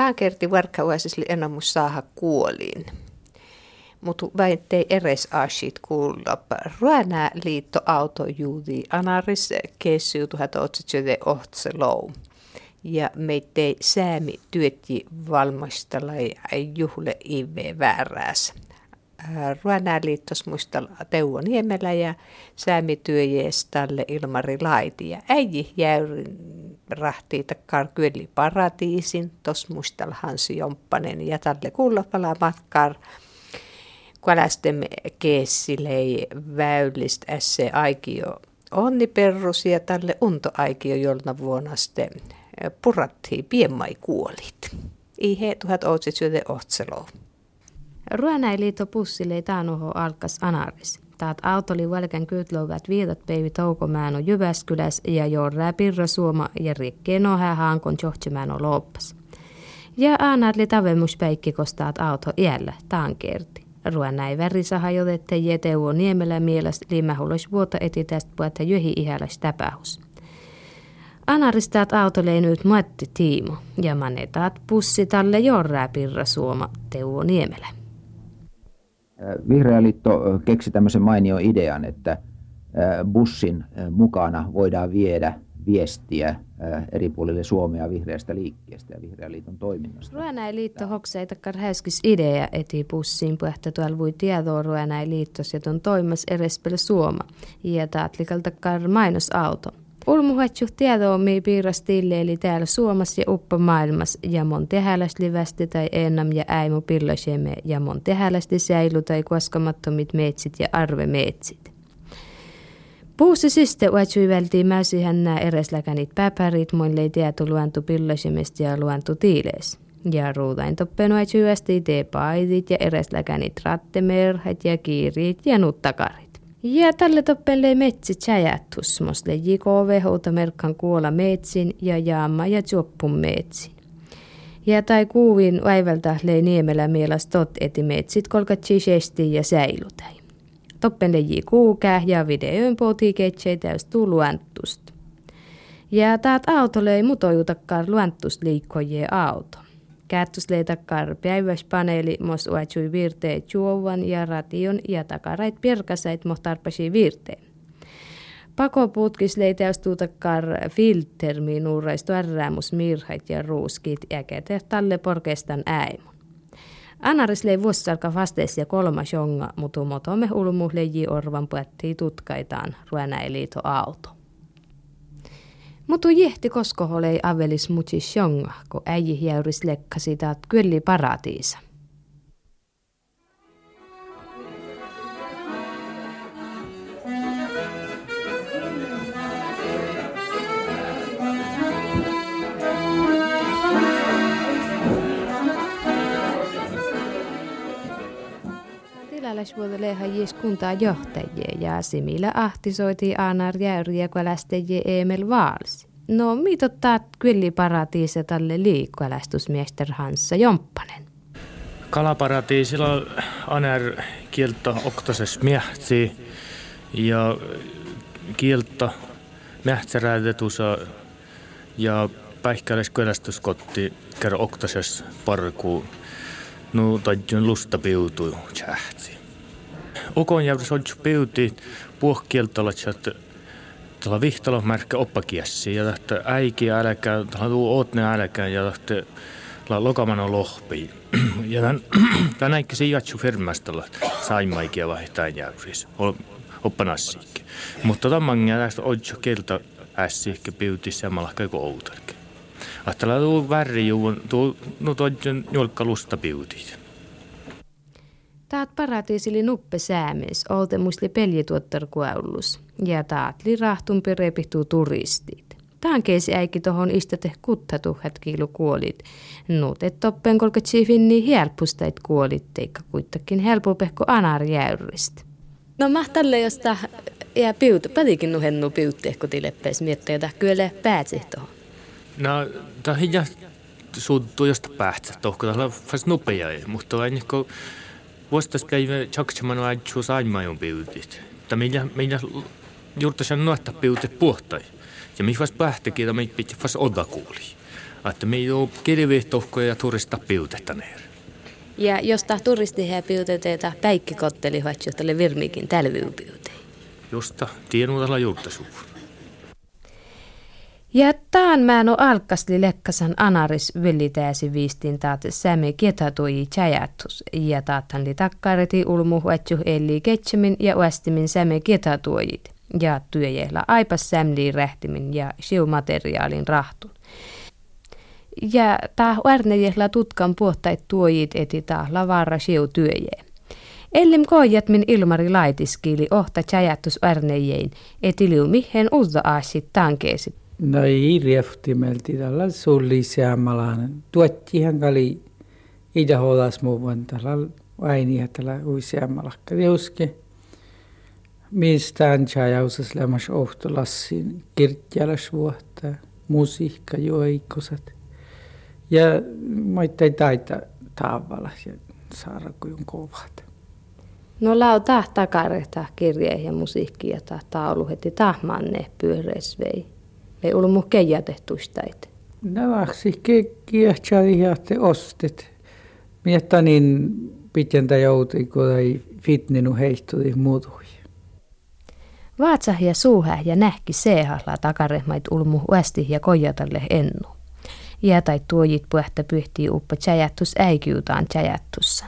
Tämä kerti varkka uäsisli enamus saada kuoliin. Mutta väittei eres asit kuulla. Ruänä liitto autojuudi anaris kesy 1908 ja meittei säämi työtti valmistella juhle ive vääräs. Ruänä liittos muista Teuvo Niemelä ja säämityöjees tälle Ilmari Laiti. Ja äiji jäyrin rahtii takkar kyöli paratiisin, tos muistal Hansi Jomppanen ja tälle kuullopala matkar. Kualastem keessilei väylist esse aikio onniperrus ja tälle untoaikio, jolna vuonna sitten purattiin piemmai kuolit. Ihe 1808. Ruoanäiliitto pussille taanuho alkas anaris. Taat autoli välkän kytlouvat viitat päivi toukomäänö Jyväskyläs ja jorrää pirra suoma ja rikkeen ohää haankon johtimäänö loppas. Ja aanarli tavemuspäikki kostaat auto iällä, taan kerti. Ruoanäi värisaha jodette jeteuo niemelä mielas limähulos vuotta eti tästä puolta jöhi ihalas täpähus. Anaristaat autolle nyt Matti Tiimo ja manetaat pussi talle jorrää pirra suoma Teuvo Niemelä. Vihreä liitto keksi tämmöisen mainio idean, että bussin mukana voidaan viedä viestiä eri puolille Suomea vihreästä liikkeestä ja vihreän liiton toiminnasta. Ruonai liitto hoksai takkar häskis idea eti bussiin, puhetta tuolla voi tietoa Ruonai liittos, ja on toimas erespel Suoma, ja taatlikal takkar mainosauto. Ulmuhatju mi piirras eli täällä Suomessa ja uppa maailmassa ja mon tehälästi västi tai ennam ja äimu pillasemme ja mon tehälästi säilu tai koskamattomit metsit ja arvemetsit. Puussa siste vältiin mäsi hännää eresläkänit päpärit, muille ei luontu pillasemesta ja luontu tiilees. Ja ruudain toppen uatsui tee paitit ja eresläkänit rattemerhat ja kiiriit ja nuttakarit. Ja tälle toppelle metsi tjäjätus, mosle jiko vehouta merkkan kuola metsin ja jaama ja juoppun metsin. Ja tai kuuvin väivältä lei niemelä mielas tot eti metsit kolkatsi shesti ja säilutäi. Toppen leji kuukää ja videoin poti ketsei täystuu luantust. Ja taat auto lei mutojutakkaan luantust auto. Kättusleitakar päiväspaneeli mos uatsui virtee juovan ja ration ja takarait pirkasait mo tarpasi virteen. Pakoputkis leitäystuutakar filtermi nuuraistu mirhait ja ruuskit ja käte talle porkestan äimu. Anaris lei vuossarka vastees ja kolmas jonga, mutta motomme ulmu orvan puettiin tutkaitaan ruonäiliito auto. Mutta jehti koskoholei avelis muti shonga, kun äiji jäyris lekkasi taat kyölli paratiisa. Tilaläisvuodelle hajis kuntaa johtajia ja Simillä ahtisoiti Aanar Jäyri ja Kalastajie Emil Vaalsi. No, mitä ottaa kyllä paratiise tälle liikkualästusmiester Hanssa Jomppanen? Kalaparatiisilla Anar kielto oktoses miehti ja kielto mähtsäräytetusa ja päihkäles kölästyskotti kerro oktoses parku no tajun lusta piutuu tjähtsi. Okon jäydys on piuti puhkieltolla, että tuolla Vihtalo märkä oppakiessi ja tähtä äikiä älkää, tuolla tuu ootne älkää ja tähtä la lokamano lohpi. ja tän, tän äikki se jatsu firmastalla saimaikia vaihtaa jäyris. Oppanassiikki. Mutta tammangia tästä odjo kelta ässiikki piuti samalla kuin outarki. Ahtella tuu värri juun, tuu, no todjon julkkalusta piutit. Taat paratiisili nuppe säämes, olte musli peljituottar kuäullus. Ja taat li rahtun perepihtuu turistit. Tähän keisi äikki tohon istate kuttatu hetkiilu kuolit. Nuut et toppen kolka chifinni helpustait kuolit, teikka kuitenkin helpopehko anar jäyrist. No mä tälle josta ja piutu, pätikin nuhennu piutti, kun tileppeis miettiä, että kyllä päätsi tohon. No, tämä on suuttuu josta päästä, tohko tämä on fast nopea, mutta aina kun Vuostaspäivä tjaksamanu aitsu saimajun piutit. Ta meillä, meillä juurta sen nuotta piutit puhtai. Ja mi fas pähtäkin, että meitä piti oda kuuli. Että me ei ole kilvihtohkoja ja turista piutetta neer. Ja jos tämä turisti he piuteteita päikkikotteli tälle virmikin tälviupiuteen. Josta tiedotella jultaisuus. Ja taan mä no alkasli lekkasan anaris villitääsi viistin taat säme tui chajatus ja taatan li takkareti ulmu huetju eli ketsemin ja uestimin säme tuojit ja työjellä aipas sämliin rähtimin ja siumateriaalin rahtun. Ja tää arnejellä tutkan puhtait tuojit eti tää lavarra siu työjeen. Ellim koijat min ilmari laitiskiili ohta chajatus arnejein, etiliu mihin uzza aasit tankeesi No ei rieftimelti tällä sulli seamalainen. Tuottihan kali ida hodas muun tällä aini tällä uiseamalakka riuske. Mistään chajausas lämmäs ohtolassin kirkjalas vuotta, musiikka joikosat. Ja moittai taita tavalla ja saada kuin kovat. No lau tahtaa karehtaa ja musiikkia ja taulu heti tahmanne pyöreisvei ei ollut mun keijätehtuistaita. No vaksi kiehtäi ja te ostet. Miettä niin pitäntä jouti, kun ei fitninu heittui muutui. Vaatsa ja suuhä ja nähki seehalla takarehmait ulmu uesti ja kojatalle ennu. tai tuojit puhta pyhtii uppa tjäjättus äikiutaan tjäjättussa.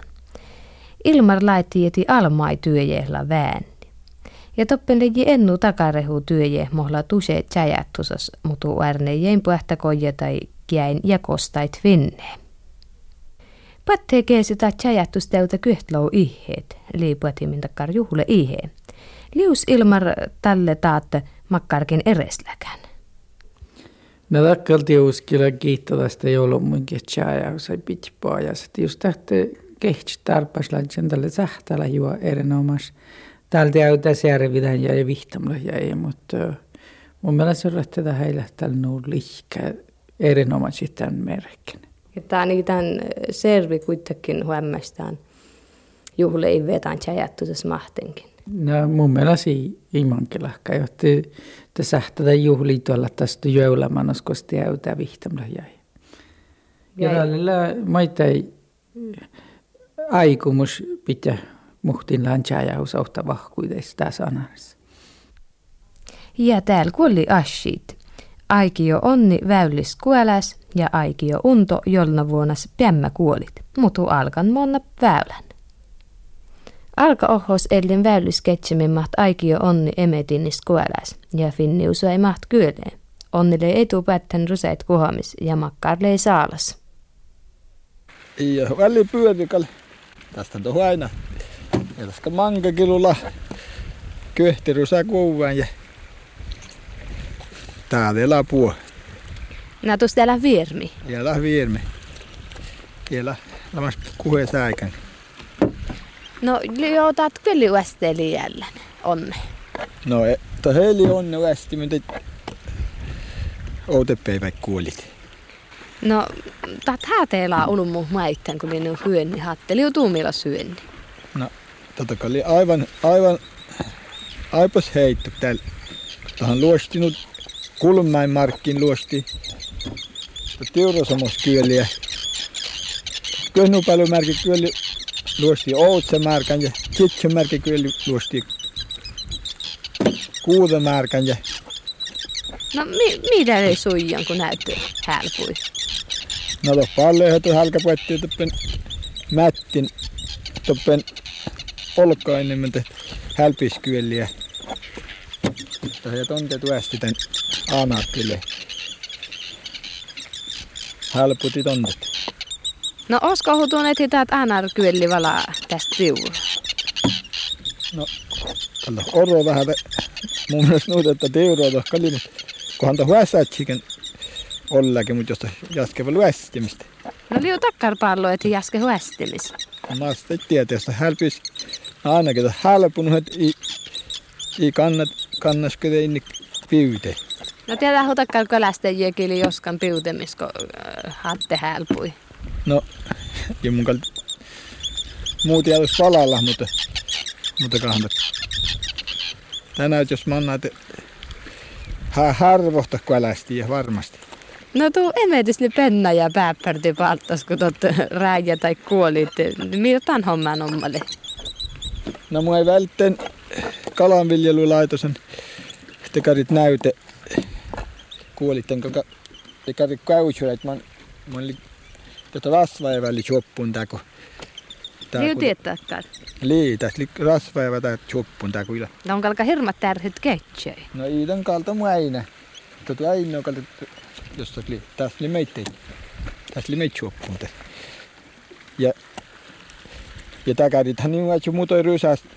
Ilmar laitti eti almai työjehla vään. Ja toppen legi ennu takarehu työje mohla tuse tjäjättusas, mutu jäin puhta koja tai kiäin ja kostait finne. Pattee keesi ta tjäjättusteuta kyhtlou iheet, liipuatimin takkar juhle iheen. Lius ilmar tälle taatte makkarkin eresläkän. No takkalti uskilla kiittää tästä joulumunkin tjäjä, sai pitää pojasta. Just tähtä kehtsi tarpas lantsen tälle sähtälä juo erinomaisesti täältä täytäisi järvidän ja vihtamalla jäi, mutta mun mielestä se tätä heille tällä nuun liikkeä erinomaisesti tämän merkin. Ja tämä niin tämän servi kuitenkin huomestaan juhle ei vetään tjäjättu tässä mahtenkin. No mun mielestä ei mankelahka, jotta te sähtätä juhli tuolla tästä joulamanos, koska täytää vihtamalla jäi. Ja tällä maita ei aikumus pitää muhtin ja usohta vahkuudesta sanassa. Ja täällä kuoli ashit. Aikio onni väylis kuoläs ja aikio unto jolna vuonas pämmä kuolit, mutu alkan monna väylän. Alka ohos ellin väylysketsemimmat aikio onni emetinis kuoläs ja finni usai maht kyöleen. Onnille etupätten ruseit kuhamis ja makkarlei saalas. Ja väli pyörikalle. Tästä on aina Eläskä mankakilulla köhterusä kuvan ja täällä elää puo. Nää tuossa täällä viermi. Elää viermi. Elää lämmäs kuhe säikän. No, joutat kyllä uesteli jälleen. Onne. No, e, to heli onne uesti, mutta outepäivä kuolit. No, taat hääteellä ollut mun maitten, kun ne on hyönni. Hatteli jo tuumilla syönni. No, Tota oli aivan, aivan aipas heitto täällä. Tähän luostinut Kulmäin markkin luosti Tiurosamos kyöliä. Köhnupälymärki kyöli luosti Outsamärkän ja Kitsemärki kyöli luosti Kuudamärkän ja No mi- mitä ei suijan kun näyttää hälpui? No to paljon heti hälkäpuettiin toppen mättin toppen polkkainen, mutta hälpiskyöliä. Ja tonte tuesti tän aanakkille. Hälputi tontet. No osko hutuneet hitaat äänärkyöli vala tästä tiulla? No, tällä oro vähän mun mielestä nuut, että tiuroa tohkali, mutta kunhan tuohon huäsäätsikin ollakin, mutta josta jaskeva luestimistä. No liu takkarpallo, että jaske huästimis. Mä sitten tiedä, josta hälpis ainakin on halpunut, että ei, ei kannat, kannas kyllä inni piute. No tiedä hutakkaan kölästäjiäkin joskan piutemis, kun äh, hatte hälpui. No, ja mun kalta muut jäädys palalla, mutta, mutta kahta. Tänään jos mä annan, että harvohta kölästi ja varmasti. No tuu emedisli penna ja pääpärti paltas, kun tot rääjä tai kuolit. Mitä tämän homman ommalle? No mua ei vältten kalanviljelulaitosen tekarit näyte kuolitten, koska tekarit käysyä, että mä, mä olin tota rasvaa ja väli choppun kun Liu tietääkään. Lii, tässä rasvaa ja tää choppun kun No on kalka hirmat tärhyt ketsei. No iidan kalta mua aina. Tota aina kalta, jos tässä oli meitä, tässä oli meitä choppun. Ja ja takarithan niin että muutoi rysäästä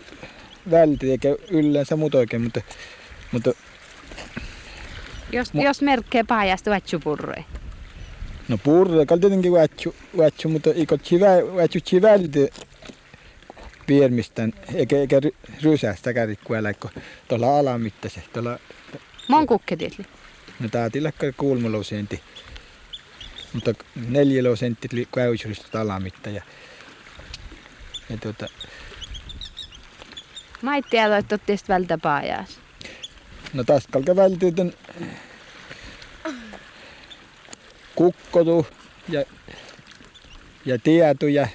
välti, eikä yleensä muut oikein, mutta, mutta Jos, Mu- jos merkkee paajasta vatsupurroi. no purre, kal tietenkin vätsy, vätsy mutta eikö vätsy välti viermistän, eikä, eikä ry- rysäästä kärit kuella, kun tuolla alamittaisen, tuolla, Mon kukketietli. no tää tilakka kuulmolosentti, mutta neljälosentti käysystä alamitta ja, ja tuota, tiedä, että ottist vältä paajas. No tästä kalka vältytön kukkotu ja, ja tietu ja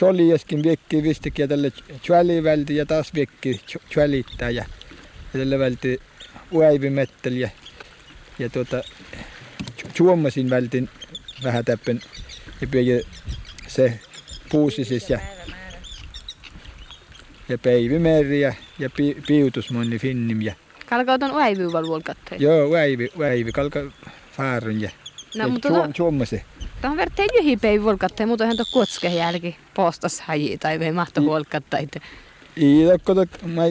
Jolieskin viekki vistikin ja tälle tjäli välti ja taas viekki tjälittää ja, ja tälle välti uäivimetteli ja, ja tuota suomasin vältin vähän täppen ja se puusisis ja ja Päivimeri ja, ja pi, Piutusmonni Finnim ja Kalka on uäivyyval vuolkattoi. joo Väivi, Väivi kalka Faarun ja, No, ja mutta Suom, to, Suomasi. tohon verteen juhi päivä vuolkattoi, mutta hän to kuotske jälki postas haji tai vei mahto vuolkattai. Iidakko mä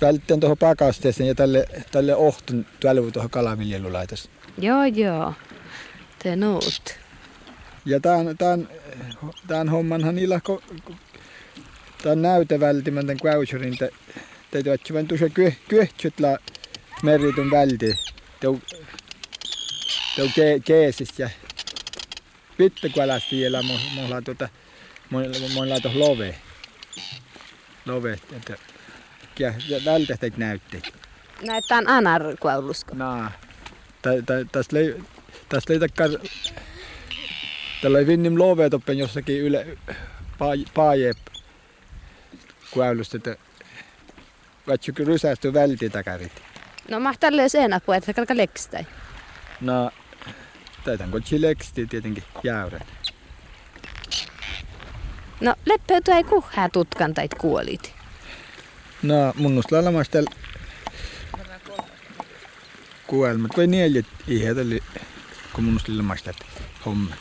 välttän tuohon pakasteeseen ja tälle, tälle ohtun tuolle tuohon kalaviljelulaitos. Joo, joo. Te nuut. Ja tämän, tämän, tämän hommanhan niillä tämän näytevältimän tämän kväysurin te, te tuotsi vain tuossa kyhtsytla meritun välti. Teu, teu ke, keesis ja vittukualasti vielä mulla tuota, mulla tuossa love. Love, että ja vältästä näytteet. On anar kuaulusko. Naa. Tästä ei, tästä ei takkar... Tällä ei vinnim love toppen jossakin yle... Paaje... Kuäylystä, että... Vatsukki rysästy välti takarit. No mä tälleen seenä puhut, että kalka lekstai. No... Taitan kotsi leksti tietenkin jäyrät. No leppeytyä ei kuhää tutkan tai kuolit. No, lailla tällä... Kuelmat vai neljät eli kun munnus lailla homma.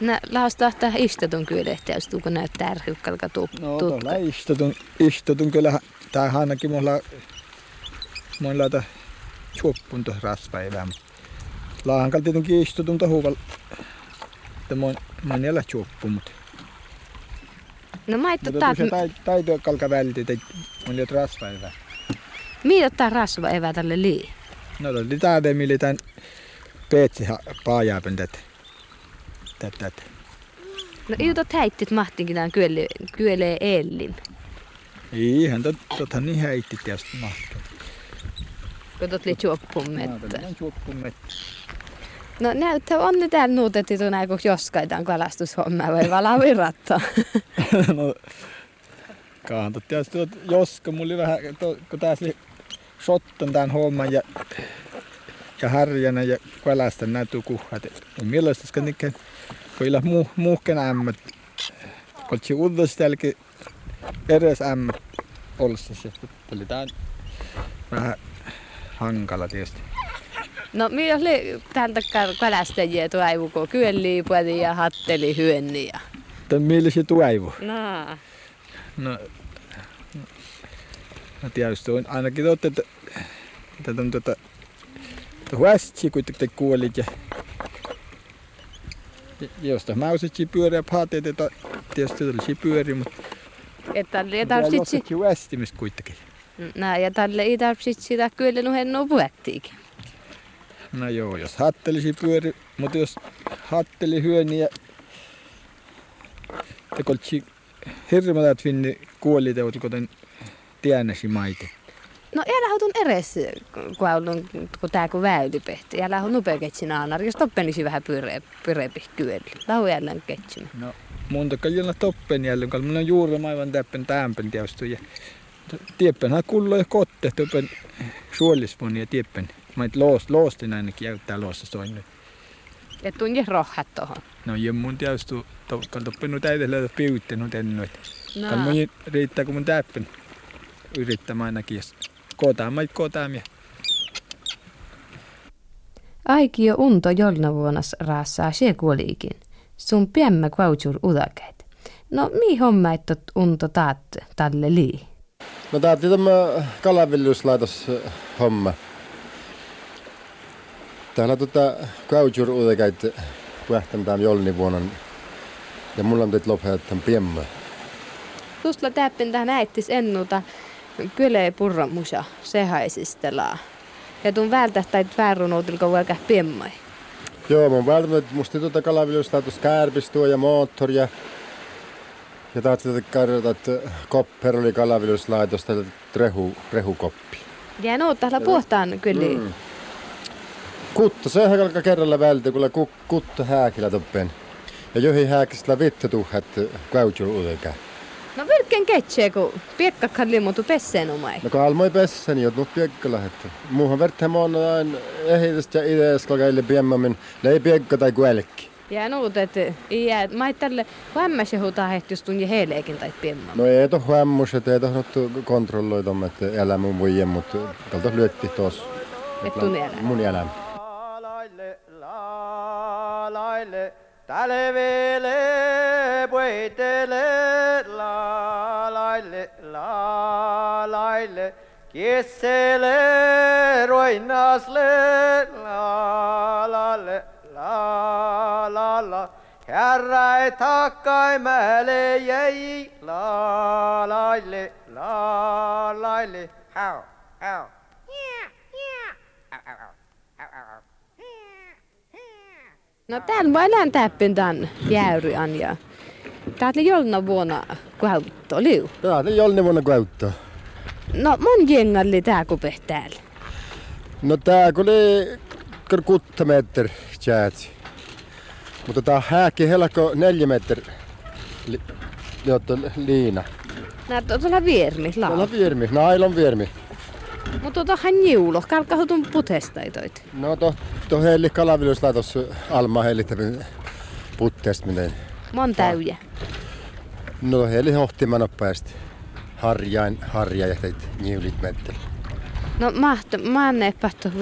Nä laastahtaa istetun kyydehtiä, jos tuuko näyttää ärhykkalka tu- No, tuolla istutun, istutun kyllä, tää ainakin mulla, mulla ta chuoppun tuossa rasvaivää. Laahan kalti tietenkin istutun tohuval, että mun, mun ei ole chuoppu, mutta No mä itse mutta taat, tuossa tai, taitoa kalka välti, että mun ei ole rasvaivää. mitä tää rasva evää tälle lii? No oli tää millä tän peetsi paajaapen tätä. Tätä, tätä. No ilta häittit mahtinkin tämän kyölle, kyölee ellin. Ihan tot, tothan niin heitti tietysti mahtuu. Kun tot li chuoppun mettä. Mä chuoppun mettä. No näyttää on ne täällä nuutetti tuon aiku joskaitaan kalastushommaa vai valaa virrattaa. no, kahan tot tietysti joska mulla oli vähän, kun taas oli shotton tämän homman ja, ja härjänä ja kalastan näytyy kuhat. Ja millaista niinkään, kun illa muu, muuhken ämmät, koltsi uudesta jälkeen edes ämmät ollessa se, oli tää vähän hankala tietysti. No mitä oli täältä kalastajia tuo aivu, kun puoli ja hatteli hyönni. Ja... Tän millaisia tuaivu? No. No, no tietysti on ainakin totta, että tätä on tuota, huästsi, kun te kuolit ja josta mä ositsin pyöriä paateet, että tietysti olisi pyöri, mutta Että ei tarvitse jossakin huästimistä kuitenkin. No, ja tälle ei tarvitse sitä kyllä nuhennoa puhettiikin. No joo, jos hattelisi pyöri, mutta jos hatteli hyöni ja te koltsi hirveät finni kuoli teot, kuten tienesi maite. No älä hautun eres, kun on, kun tää kun väylipehti. Älä hautun nupeketsin aanar, jos toppenisi vähän pyre, pyrepi kyöli. Lahu jälleen ketsimä. No, mun takajilla toppen jälleen, kun minä on juuri aivan täppen tämpen tietysti. Ja tieppen hän kullo ja kotte, toppen suolismoni ja tieppen. Mä et loos, loostin ainakin jäyttää loossa soin Ja tunne rohhat tohon. No ja mun tietysti, kun toppen nu täydellä piutte nu tennoit. No. Kan mun riittää, kun mun täppen yrittämään ainakin, jos kootaan, kootaan ja Aikio unto jolna vuonas raassaa se kuoliikin. Sun piemmä kvautsur udakäit. No mi homma et unto taat talle lii? No oli tämä kalaviljelyslaitos äh, homma. Täällä tota kaujur uudekait puhtan tämän jolni vuonna. Ja mulla on teit lopea tämän piemmä. Tuosta täppin tähän äittis ennuta kyllä purra musa sehaisistelaa. Ja tuun vältä tai väärunuutilko vaikka piemmai. Joo, mun välttämättä musta tota kalaviljelyslaitos kärpistua ja moottori ja ja taas tätä karjoitat kopper oli kalaviljelyslaitos, tätä rehu, rehukoppi. Ja no täällä puhutaan kyllä. Mm. Kutta, se on aika kerralla vältä, kun ku, kutta hääkillä toppen. Ja johi hääkistä vittu tuhat kautjur uudekään. No vilken ketsee, kun piekkakan limutu pesseen omai. No kun almoi pessäni, niin jotnut piekka lähetty. Muuhan vertä monna aina ehitistä ja ideas, kun käille piemmämin, lei piekka tai kuelkki. Ja nuut, että jää, mä ei tälle hämmäsi huutaa hehti, jos tunni heileekin tai piemmä. No ei toh hämmus, että ei toh nottu kontrolloida, että elämä mun voi mutta kalta lyötti tuossa. Et tunni elämä. Mun elämä. Talvele puitele la laile kessele roinasle la lalle la la la Herra ei takaimäle jäi la laile la laile how how No tän voi lään täppin tän jäyri anja. Tää oli jolna vuonna kuhautto liu. Tää oli jolni vuonna käyttää. No mun jengalli tää kupeh täällä. No tää kun oli kar kutta meter tjäätsi. Mutta tää hääki helako neljä meter li, jotta liina. Nää tuolla viermi laa. on viermi, nailon viermi. Mutta tuohan niulo, kalkahutun putestaitoit. No to, to heili kalaviljelyslaitos Alma heili putteesta miten. Mon täyjä. No heili hohtiman nopeasti. Harjain, harja ja teit niulit mettel. No mahto, mä en epätty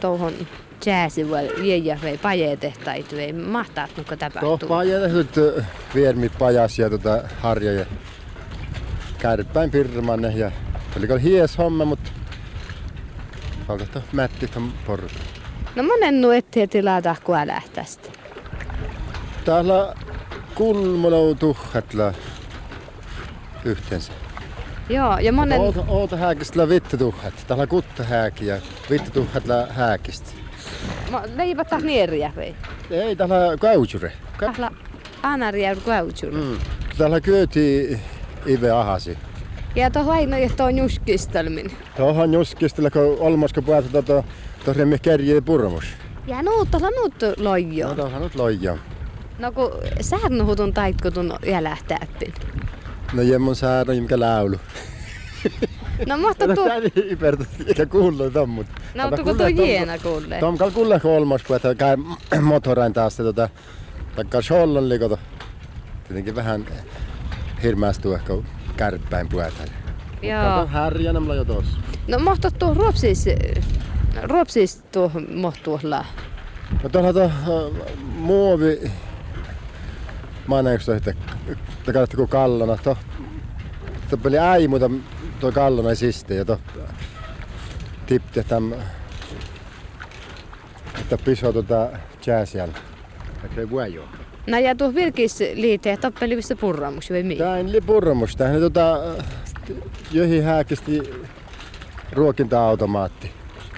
tuohon jääsi vai viejä vei pajetehtait vei mahtaat nuko Tuo tapahtuu. paja nyt viermi pajas ja tota harja ja kärpäin pirmanne ja oliko hies homma, mutta Alta mätti ton porta. No monen nu ettei tilaa tahkua lähtästä. Täällä kulmonou tuhatla yhteensä. Joo, ja monen... Oota, oota hääkistä vittu tuhat. Täällä kutta hääki ja vittu tuhatla hääkistä. Mo, leivotaan nieriä vei. Ei, täällä kaujure. Tahla anaria kuautsur. Mm. Täällä kyöti Ive Ahasi. Ja tuohon aina johtaa juskistelmin. Tuohon juskistella, kun olmasko puhuta tuota, tuossa me kerjii purmus. Ja nuut, tuolla nuut lojo. No tuohon nyt loija. No kun säät nuhutun taitkutun jälähtääppin. No jemmon saada, mikä laulu. No mahto tuu... tää ipertä, eikä kuullut ton, mut. No tuko tuo jiena kuulee. Tom kal kulle kolmas puhuta, käy motorain taas tota, taikka shollon likoto. Tietenkin vähän hirmästuu ehkä kärppäin puhuta. Joo. Kato härjänä mulla jo tossa. No mahto tuu ruopsis... Ruopsis tuo mohtuolla. No tuolla tuo muovi... Mä näin sitä, että katsotte kun kallona. Tuo tuo oli äimuta tuo kallona siste ja tuo tipti täm... Että piso tuota jääsiän. Että ei voi joo. No ja tuo virkis liite tappelivissa purramus vai mi? Tää ei purramus. Tää on tota... Johi hääkisti ruokinta-automaatti.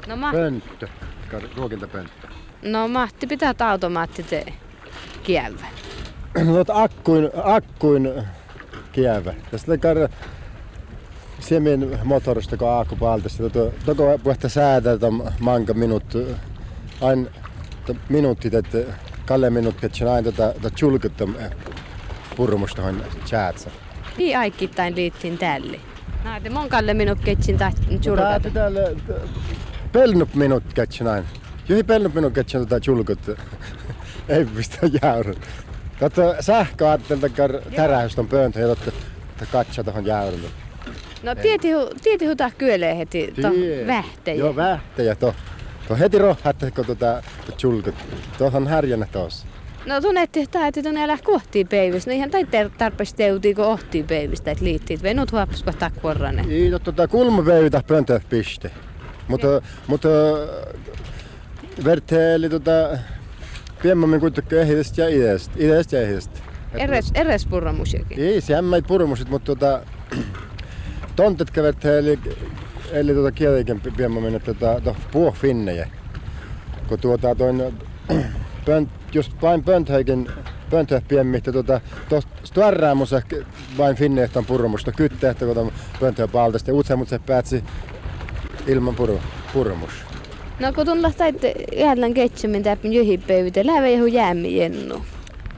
No, ma- Pönttö. Ruokintapönttö. no mahti pitää automaatti te kielvä. No akkuin, akkuin kievä. Ja sitten kar... siemen motorista kun aaku paltasta. Toko puhta säätä tom manka minut ain minuutit, että kalle minut, että aina tätä julkutta purmusta on chatsa. Niin aikittain liittiin tälle. Näitä mon kalle minut ketsin tahtin julkata. Täällä pelnup minut ketsin aina. Johi pelnup minut ketsin tätä julkutta. Ei pistä jäyrän. Tätä sähkö ajattelta tärähystä on pöyntö ja totta katsoa tuohon jäyrälle. No tietihu tää kyölee heti to vähtejä. Joo, vähtejä to. To heti rohhaatte, kun tuota julkut. Tuohon härjänä tuossa. No tunnetti, että että tuonne elää kohtiin peivistä. No ihan tai tarpeeksi teutii, kun ohtii peivistä, että liittiit. Venut huopuspa takkuorrane. Ei, no tota kulmapeivitä pöntö piste. Mutta, mutta verteeli tota, piemmammin kuitenkin ehistä ja idestä. Idestä ja ehistä. Eres, eres purramusjakin. Ei, se ei purramusit, mutta tota, tontet kävät eli, eli tuota kielikin piemmammin, että tota, to, puofinnejä. Kun tuota toin, pönt, just vain pönthäikin pönthä piemmihtä tuota, tuosta stvarraamusa vain finneehtan purramusta kytteehtä, kun pönthä paltasta ja mutta se päätsi ilman pur. No kun tuon lähtee jäällän ketsämin täppin johipäivitä, lähde johon jäämi jennu.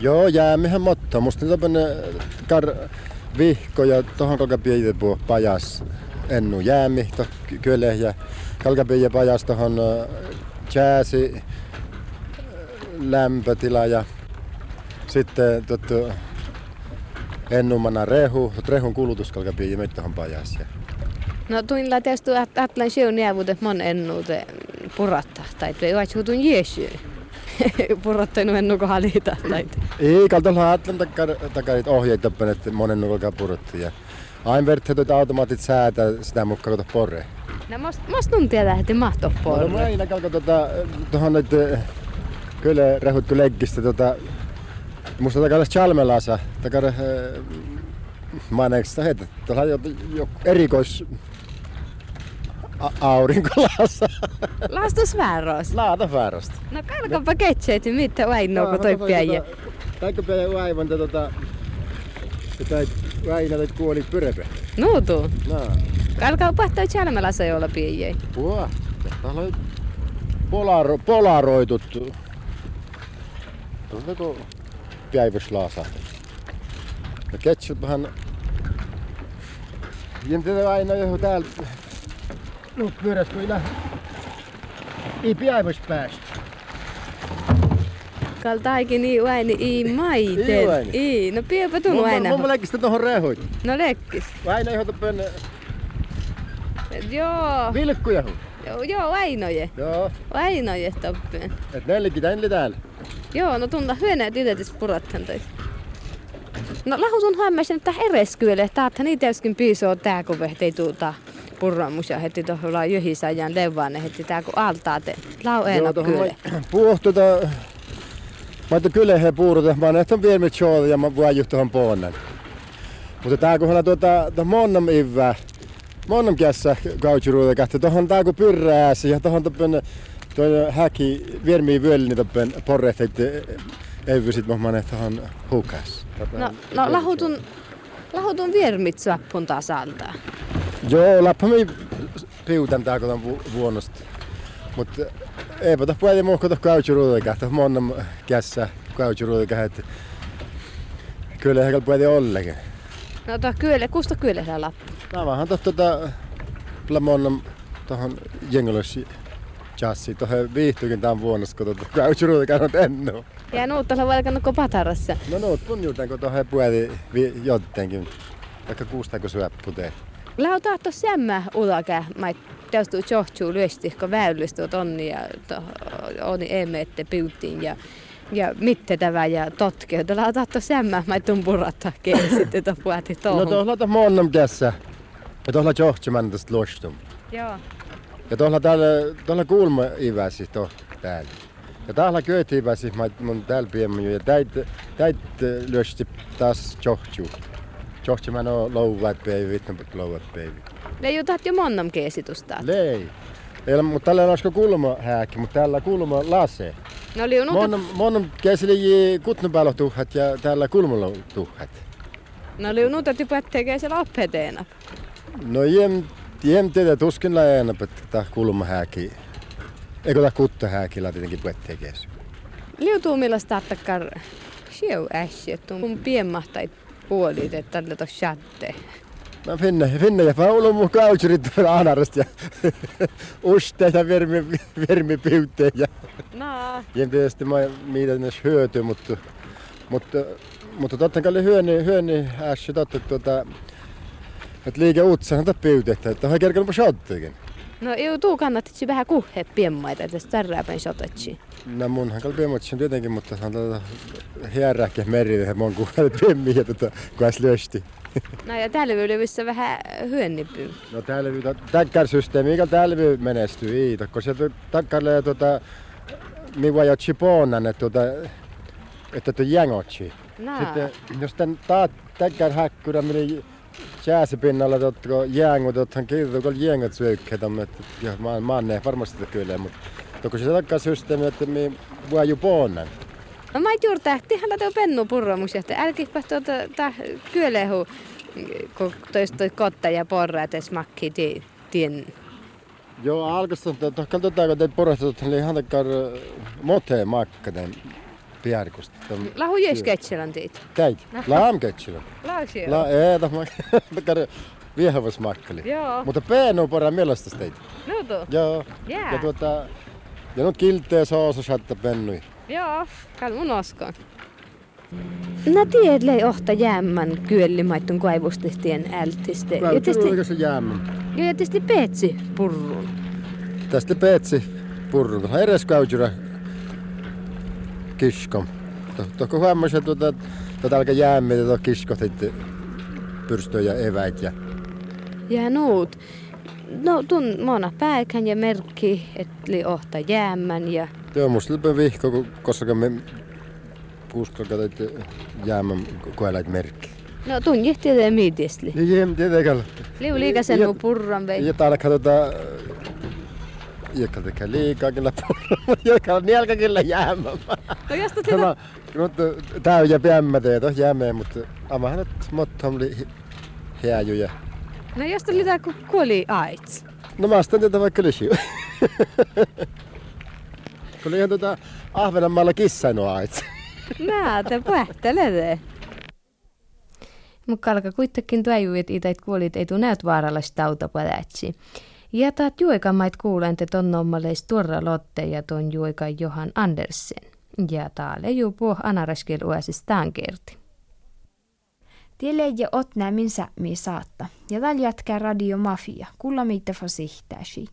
Joo, jäämihän motta. Musta tämmönen kar vihko ja tohon kalkapiä puhu pajas ennu jäämi, to kyllä ja kalkapiä pajas tohon jääsi lämpötila ja sitten tottu ennumana rehu, rehun kulutus kalkapiä ja tohon pajas. Ja No tuilla tietysti atlan siun jäävuudet mon ennuute puratta, tai ei ole tuun jeesyy. purottanut ennen kuin halita. Ei, kaltolla ajattelen takarit ohjeita, että monen nukolkaa purottu. Ja aina verta tuota automaatit säätää sitä mukaan, kun porre. No mas tuntia lähti mahto porre. No aina kalko tuota, tuohon nyt kyllä rehuttu leggistä tuota, musta takalla chalmelasa, takalla maineeksi heitä, tuolla on jo erikois aurinkolassa. Lastas vääräs. Laata väärästä. No kalkapa ketseet, mitä vainoa, kun toi piäjä. Taikka piäjä vaivan, tota... Tai väinä, että kuoli pyrepe. Nuutu. No. Kalkaa pahtoi Chalmelassa jolla piäjä. Puh. Täällä on polaro, polaroitut. Tunneko päivyslaasa? Ja ketsup vähän... Jäntä aina joku täällä nyt pyöräs kyllä ei piäivys päästä. Kaltaikin niin vaini ei maiten. Ei, no piepä tunnu aina. Mummo lekkistä tohon rehuit. No lekkis. Aina ihota penne. Joo. Vilkkuja. Joo, joo, Vainoje. Joo. Vainoje toppeen. Et neljäkin tänne täällä. Joo, no tunta hyönä tytötis purattan toi. No lahutun hämmäisen, että ereskyölle, että niitä äsken piisoo tää, kun vehtei purramus ja heti tuohon jöhisäjän levaan, heti tää kun altaa te. Lau eena kyllä. Puhtuta, mä että kyllä he puuruta, mä näet on vielä tjooli ja mä voin tuohon ponnen. Mutta tää kun tuota, tuota monnam ivää, monnam kässä kautsiruuta kähtä, tuohon tää kun pyrrääsi ja tuohon toppen toi häki viermii vyöllini toppen porrefekti ei vysit mä näet tuohon hukas. No, no lahutun, lahutun viermit sappun tasalta. Joo, lappa me piutän tää kotan vu- vuonnosta. Mutta eipä toh puhuta muu kotoh kautsiruudekä, toh monnam kässä kautsiruudekä, että kyllä ehkä puhuta ollenkin. No toh kyllä, kusta kyllä sä lappu? Mä vähän toh tota, monnam tohon jengolossi chassi, tohon viihtyykin tämän vuonnossa, kun tota kautsiruudekä on ennu. Ja nuutta sä valkannut patarassa? No nuut mun juutan, kun tohon puhuta jottenkin, vaikka kuustaako syöpputee. Lähö tahto sämmä ulakä, mä täytyy johtuu lyösti, kun väylystä onni ja oni emme, että piuttiin ja ja mitte tämä ja totke. Tällä tahto sämmä, mä tuun purata sitten tuon puhati tuohon. No tuolla on monnam tässä. Ja tuolla johtuman tästä luostum. Joo. Ja tuolla täällä, tuolla kuulma iväsi to täällä. Ja täällä köyti iväsi, mä mun täällä piemmän ja täit, täit lyösti taas johtuu. Johti mä no louvat päivi, vittu louvat päivi. Le jutat jo monnam keesitusta. Lei. Ei mutta tällä on kulma hääkki, mutta täällä kulma lase. No oli unut... Monnam, monnam käsili kutnupäälohtuhat ja täällä kulmalla tuhhat. No oli unut, että päättää käsillä oppeteena. No jem, jem tiedä tuskin laajana, että tämä kulma hääki. Eikö tämä kutta hääkillä tietenkin puettekees? Liutuu millaista takkar siu ässi, että on pienmahtai puolit, että tällä on chatte. No finne, finne ja faulu mun kautsurit anarasta ja uste ja vermi, vermi piutte ja No. jem tietysti mä mitä ne hyöty, mutta mutta mutta totta kai hyöni hyöni ässi totta tuota että liike utsahan piutettä, että hän kerkenyt shottikin. No ei tuu kannattaa vähän kuhe pienmaita, että tärrääpäin shotatsi. No munhan kalli piemotsin tietenkin, mutta se on tuota hierräkkiä meri, että mun kuvalle piemmiä tuota, kun äs lyösti. No ja täällä ylövissä vähän hyönnipyy. No täällä täkkärsysteemi, mikä täällä menestyy, ei, kun se takkarlee tuota, mikä jo chiponan, että tuota, että tuo jängotsi. No. Sitten jos tän taat täkkär häkkyrä meni jääsipinnalla, tuotko jängut, oothan kirjoitu, kun jängot syökkäitä, että ja mä, mä ne varmasti kyllä, mutta kun se takkarsysteemi, että me voi ju poonnan. No mä juuri tähtihän tuo pennu purromus, että älkipä tuota kyölehu, kun toista toi kotta ja porra, että smakki tien. Joo, alkas on, että katsotaan, kun te porrastat, niin ihan takkar mote makkaden piärkusta. Lahu jöis ketselän tiit. Teit, laam ketselän. Lahu siellä. La, ei, tämä takkar viehäväs makkali. Joo. Mutta peenu porra mielestä teitä. No tuo. Joo. Jää. Ja tuota, ja nyt kilteä soosa saattaa pennui. Joo, kall mun oskon. Nä tiedlei ohta jäämmän kyöllimaittun kaivustistien ältiste. Ja tietysti, se jäämän. ja tietysti peetsi purrun. Tästä peetsi purrun. Tuossa edes kiskom. Tuohon että tuota, tuota alkaa jäämmiä, tuota kiskot, että pyrstöjä eväit. Ja... Ja nuut. No tun mona päikän ja merkki, että li ohta jäämmän ja Joo, musta lepä vihko, koska me kuuskalka jäämän koelait merkki. No tun jehtiä miitiesli. Ja jem, tietenkään. Liu liikasen Ja- nu purran vei. Ja täällä katsotaan, joka tekee liikaa kyllä purra, joka on nielkä kyllä jäämän. No jos tot Tämä, mutta tää on ja piämmä teet, on jäämä, mutta amahan nyt mottom li hääjuja. No jos tot liitä ku kuoli AIDS. No mä astan tätä vaikka lysiä. Kun ihan tuota Ahvenanmaalla kissainu ait. Näitä pähtelede. Mutta alkaa kuitenkin tuoju, että itäit kuolit ei tuu näyt vaarallista autopalätsi. Ja taat juokamait kuulen, että ton ommaleis tuorra Lotte ja ton Johan Andersen. Ja täällä juu puh anaraskel uäsistään kerti. Tielle ja ot nämin sämmi saatta. Ja tällä jatkaa Radio Mafia. Kulla mitä fasihtäsi.